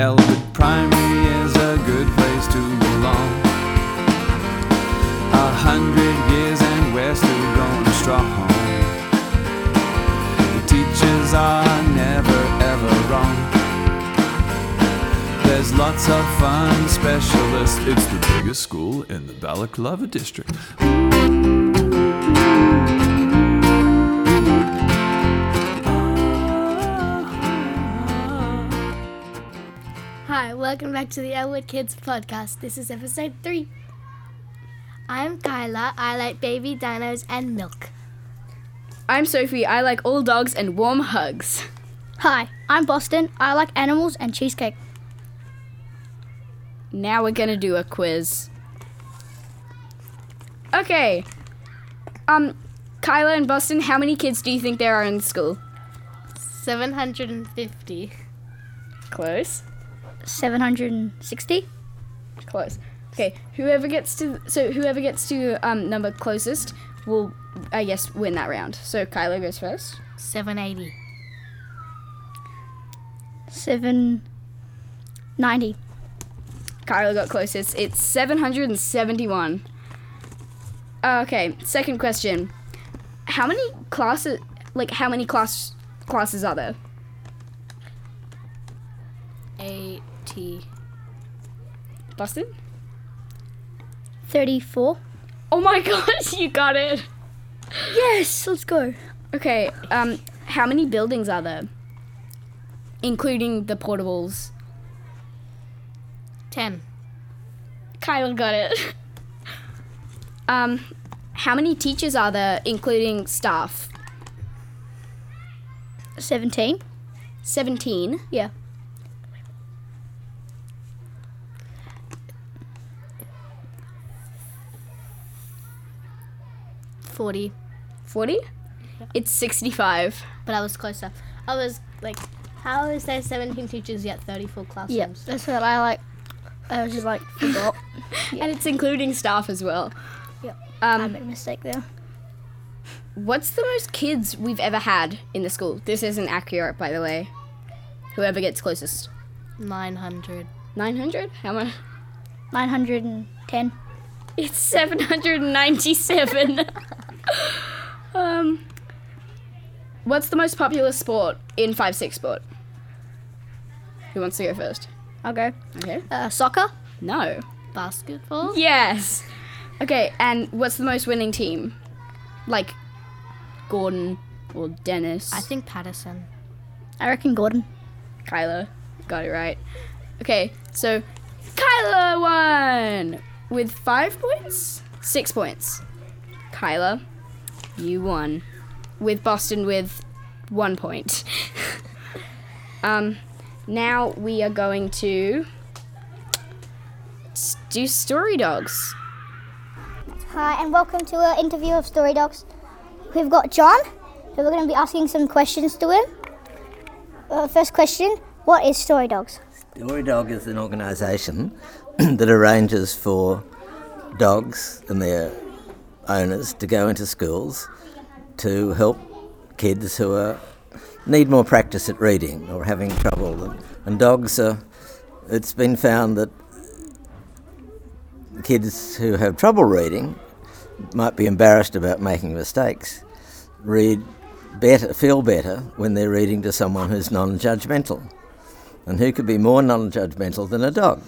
Elwood Primary is a good place to belong. A hundred years and we're still going strong. The teachers are never ever wrong. There's lots of fun specialists. It's the biggest school in the Balaclava district. Welcome back to the Elwood Kids podcast. This is episode 3. I'm Kyla. I like baby dinos and milk. I'm Sophie. I like all dogs and warm hugs. Hi, I'm Boston. I like animals and cheesecake. Now we're gonna do a quiz. Okay. Um, Kyla and Boston, how many kids do you think there are in school? 750. Close. 760. Close. Okay, whoever gets to so whoever gets to um number closest will I guess win that round. So Kyla goes first. 780. 790. Kyla got closest. It's 771. Okay, second question. How many classes like how many class classes are there? Boston? 34. Oh my gosh, you got it. Yes, let's go. Okay, um how many buildings are there? Including the portables. 10. Kyle got it. um how many teachers are there including staff? 17. 17. Yeah. Forty. 40? It's 65. But I was closer. I was like, how is there 17 teachers yet 34 classrooms? Yeah, that's what I like. I was just like, forgot. And it's including staff as well. Yep. I Um made a mistake there. What's the most kids we've ever had in the school? This isn't accurate, by the way. Whoever gets closest. 900. 900? How much? 910. It's 797. um, what's the most popular sport in 5 6 sport? Who wants to go first? I'll go. Okay. Uh, soccer. No. Basketball? Yes. Okay, and what's the most winning team? Like Gordon or Dennis? I think Patterson. I reckon Gordon. Kyla got it right. Okay, so Kyla won with five points, six points. Kyla, you won with Boston with one point. um, now we are going to do story dogs. Hi, and welcome to our interview of Story Dogs. We've got John, so we're going to be asking some questions to him. Uh, first question What is Story Dogs? Story Dog is an organisation that arranges for dogs and their owners to go into schools to help kids who are need more practice at reading or having trouble. And, and dogs are. It's been found that kids who have trouble reading might be embarrassed about making mistakes. Read better, feel better when they're reading to someone who's non-judgmental. And who could be more non judgmental than a dog?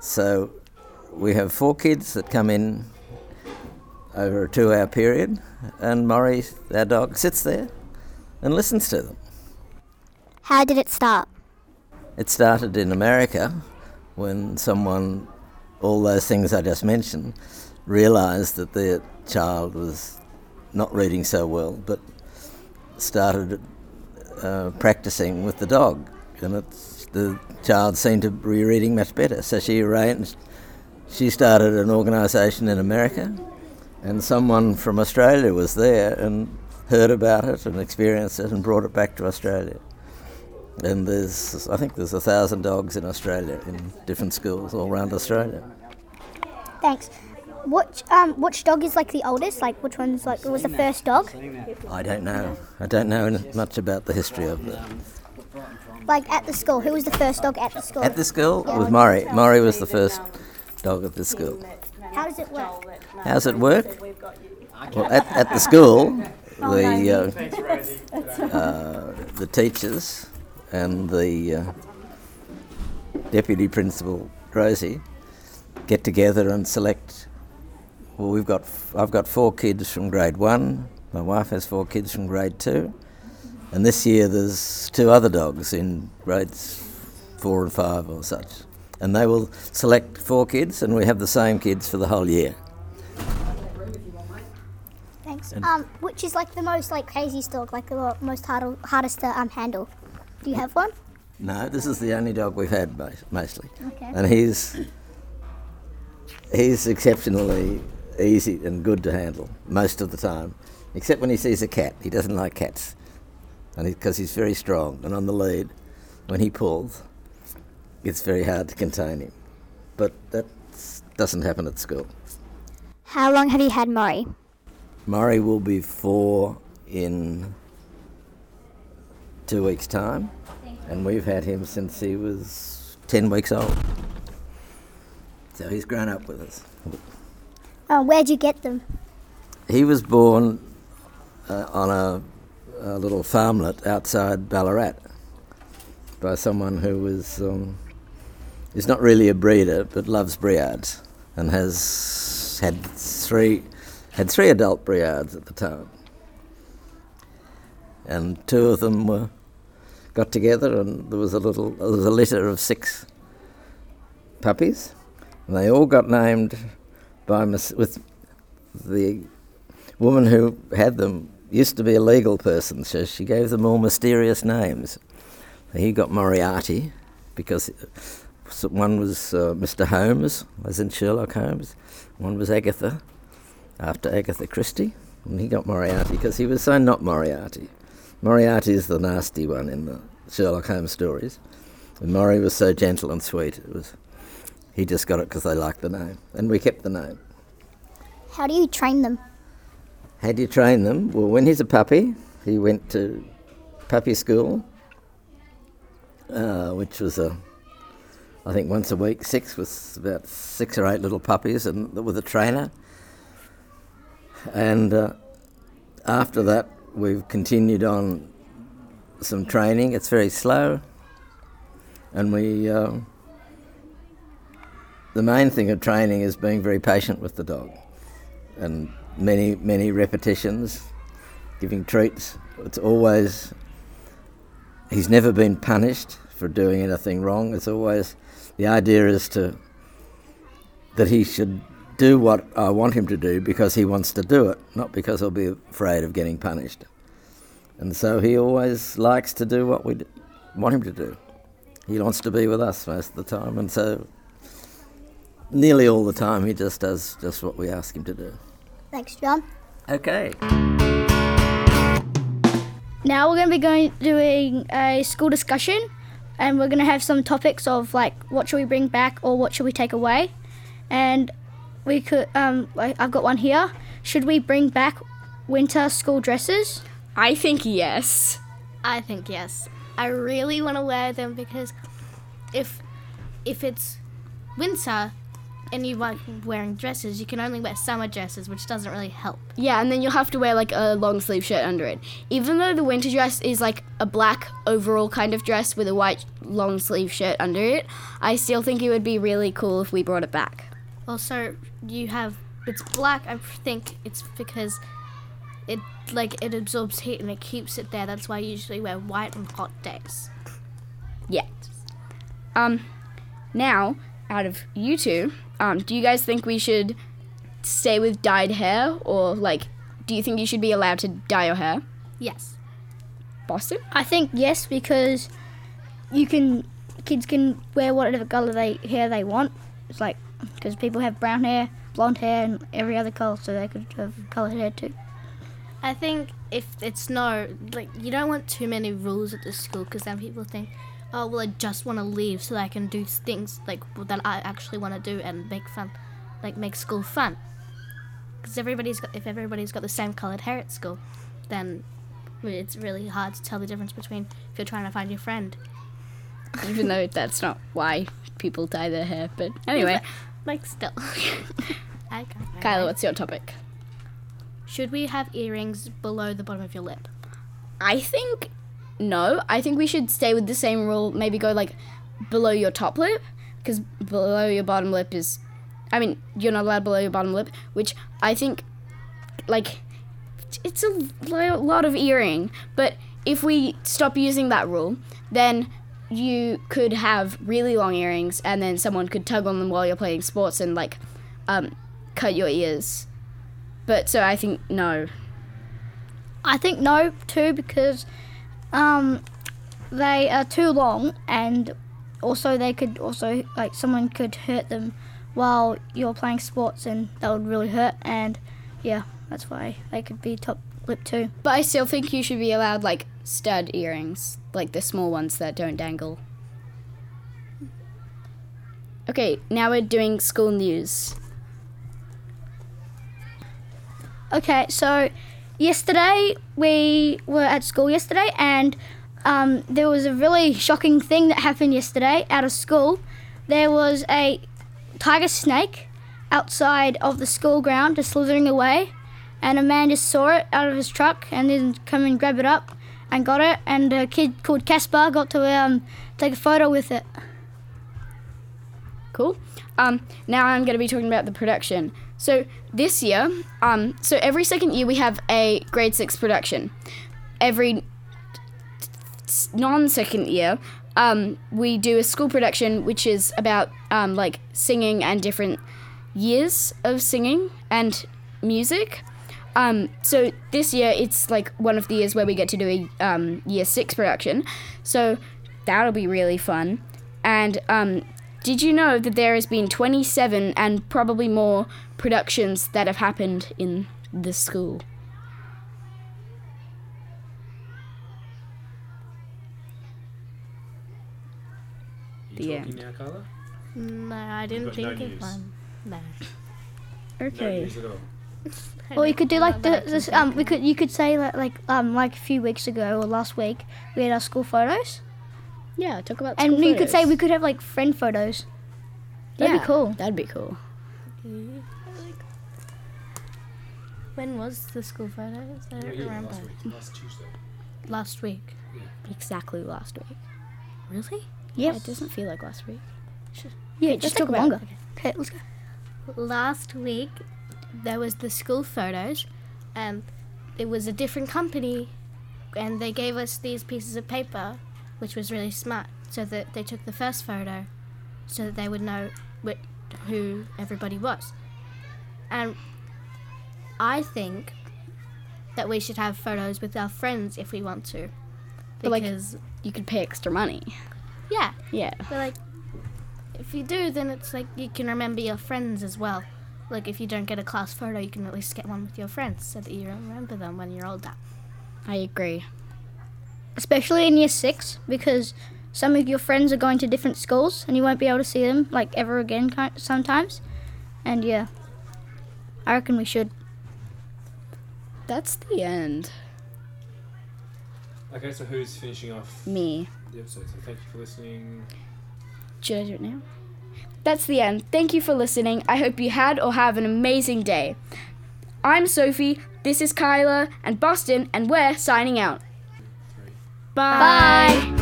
So we have four kids that come in over a two hour period, and Murray, our dog, sits there and listens to them. How did it start? It started in America when someone, all those things I just mentioned, realised that their child was not reading so well, but started uh, practicing with the dog. And it's, the child seemed to be reading much better. So she arranged, she started an organisation in America, and someone from Australia was there and heard about it and experienced it and brought it back to Australia. And there's, I think there's a thousand dogs in Australia in different schools all around Australia. Thanks. Which um which dog is like the oldest? Like which one's like was the first dog? I don't know. I don't know much about the history of the like at the school? Who was the first dog at the school? At the school was Murray. Murray was the first dog at the school. How does it work? How's it work? Well, at, at the school, the uh, uh, the teachers and the uh, deputy principal Rosie get together and select. Well, we've got f- I've got four kids from grade one. My wife has four kids from grade two, and this year there's two other dogs in grades four and five or such, and they will select four kids, and we have the same kids for the whole year. Thanks. Um, which is like the most like craziest dog, like the most hard, hardest to um, handle? Do you have one? No, this is the only dog we've had mostly, Okay. and he's he's exceptionally easy and good to handle most of the time, except when he sees a cat. He doesn't like cats, and because he's very strong and on the lead, when he pulls, it's very hard to contain him. But that doesn't happen at school. How long have you had Murray? Murray will be four in two weeks' time, and we've had him since he was ten weeks old. So he's grown up with us. Uh, where'd you get them? He was born uh, on a, a little farmlet outside Ballarat by someone who was um, is not really a breeder but loves Briards and has had three had three adult Briards at the time, and two of them were got together and there was a little there was a litter of six puppies, and they all got named by mis- with the woman who had them used to be a legal person, so she gave them all mysterious names. He got Moriarty because one was uh, Mr. Holmes, as in Sherlock Holmes. One was Agatha, after Agatha Christie, and he got Moriarty because he was so not Moriarty. Moriarty is the nasty one in the Sherlock Holmes stories, and Maury was so gentle and sweet. It was he just got it because they liked the name, and we kept the name. How do you train them? How do you train them? Well, when he's a puppy, he went to puppy school, uh, which was a, I think once a week, six with about six or eight little puppies, and with a trainer. And uh, after that, we've continued on some training. It's very slow, and we. Uh, the main thing of training is being very patient with the dog, and many many repetitions, giving treats. It's always. He's never been punished for doing anything wrong. It's always the idea is to that he should do what I want him to do because he wants to do it, not because he'll be afraid of getting punished. And so he always likes to do what we want him to do. He wants to be with us most of the time, and so nearly all the time he just does just what we ask him to do. Thanks, John. Okay. Now we're going to be going doing a school discussion, and we're going to have some topics of like what should we bring back or what should we take away, and we could um I've got one here. Should we bring back winter school dresses? I think yes. I think yes. I really want to wear them because if if it's winter and you like wearing dresses, you can only wear summer dresses, which doesn't really help. Yeah, and then you'll have to wear like a long sleeve shirt under it. Even though the winter dress is like a black overall kind of dress with a white long sleeve shirt under it, I still think it would be really cool if we brought it back. Also, you have it's black. I think it's because it like it absorbs heat and it keeps it there. That's why I usually wear white on hot days. Yeah. Um, now, out of you two, um, do you guys think we should stay with dyed hair, or like, do you think you should be allowed to dye your hair, Yes. Boston? I think yes because you can kids can wear whatever color they hair they want. It's like because people have brown hair, blonde hair, and every other color, so they could have colored hair too. I think if it's no, like, you don't want too many rules at the school because then people think, oh, well, I just want to leave so that I can do things like that I actually want to do and make fun, like make school fun. Because everybody's got, if everybody's got the same colored hair at school, then it's really hard to tell the difference between if you're trying to find your friend even though that's not why people dye their hair. But anyway, Like still. I can't. Kyla, what's your topic? Should we have earrings below the bottom of your lip? I think no. I think we should stay with the same rule. Maybe go like below your top lip, because below your bottom lip is, I mean, you're not allowed below your bottom lip, which I think, like, it's a lot of earring. But if we stop using that rule, then you could have really long earrings, and then someone could tug on them while you're playing sports and like, um, cut your ears. But so I think no. I think no too because um, they are too long and also they could also like someone could hurt them while you're playing sports and that would really hurt and yeah that's why they could be top lip too. But I still think you should be allowed like stud earrings, like the small ones that don't dangle. Okay, now we're doing school news. Okay, so yesterday we were at school yesterday, and um, there was a really shocking thing that happened yesterday out of school. There was a tiger snake outside of the school ground just slithering away, and a man just saw it out of his truck and then come and grab it up and got it. And a kid called Caspar got to um, take a photo with it. Cool. Um, now I'm going to be talking about the production. So this year, um, so every second year we have a grade six production. Every non-second year, um, we do a school production, which is about um, like singing and different years of singing and music. Um, so this year it's like one of the years where we get to do a um, year six production. So that'll be really fun. And um, did you know that there has been 27 and probably more productions that have happened in the school? You The talking now, Carla? No, I didn't got no think of news. one. No. No Okay. news at all. Or you could do like not the this, um we could you could say like, like um like a few weeks ago or last week we had our school photos Yeah, talk about and school you could say we could have like friend photos. That'd Yeah, be cool. That'd be cool. When was the school photos? I don't yeah, remember. last week, last Tuesday. Last week. Exactly last week. Really? Yeah, it doesn't feel like last week. Yeah, let's just took talk about it. longer. Okay, let's go. Last week, there was the school photos, and it was a different company, and they gave us these pieces of paper, which was really smart. So that they took the first photo, so that they would know wh- who everybody was. And I think that we should have photos with our friends if we want to, But, like- because You could pay extra money. yeah, Yeah. but like, if you do, then it's like you can remember your friends as well. Like if you don't get a class photo, you can at least get one with your friends so that you remember them when you're older. I agree. Especially in year six because some of your friends are going to different schools and you won't be able to see them like ever again sometimes. And yeah, I reckon we should. That's the end. Okay, so who's finishing off Me. the episode? So thank you for listening. Should I do it now? That's the end. Thank you for listening. I hope you had or have an amazing day. I'm Sophie, this is Kyla and Boston, and we're signing out. Bye. Bye.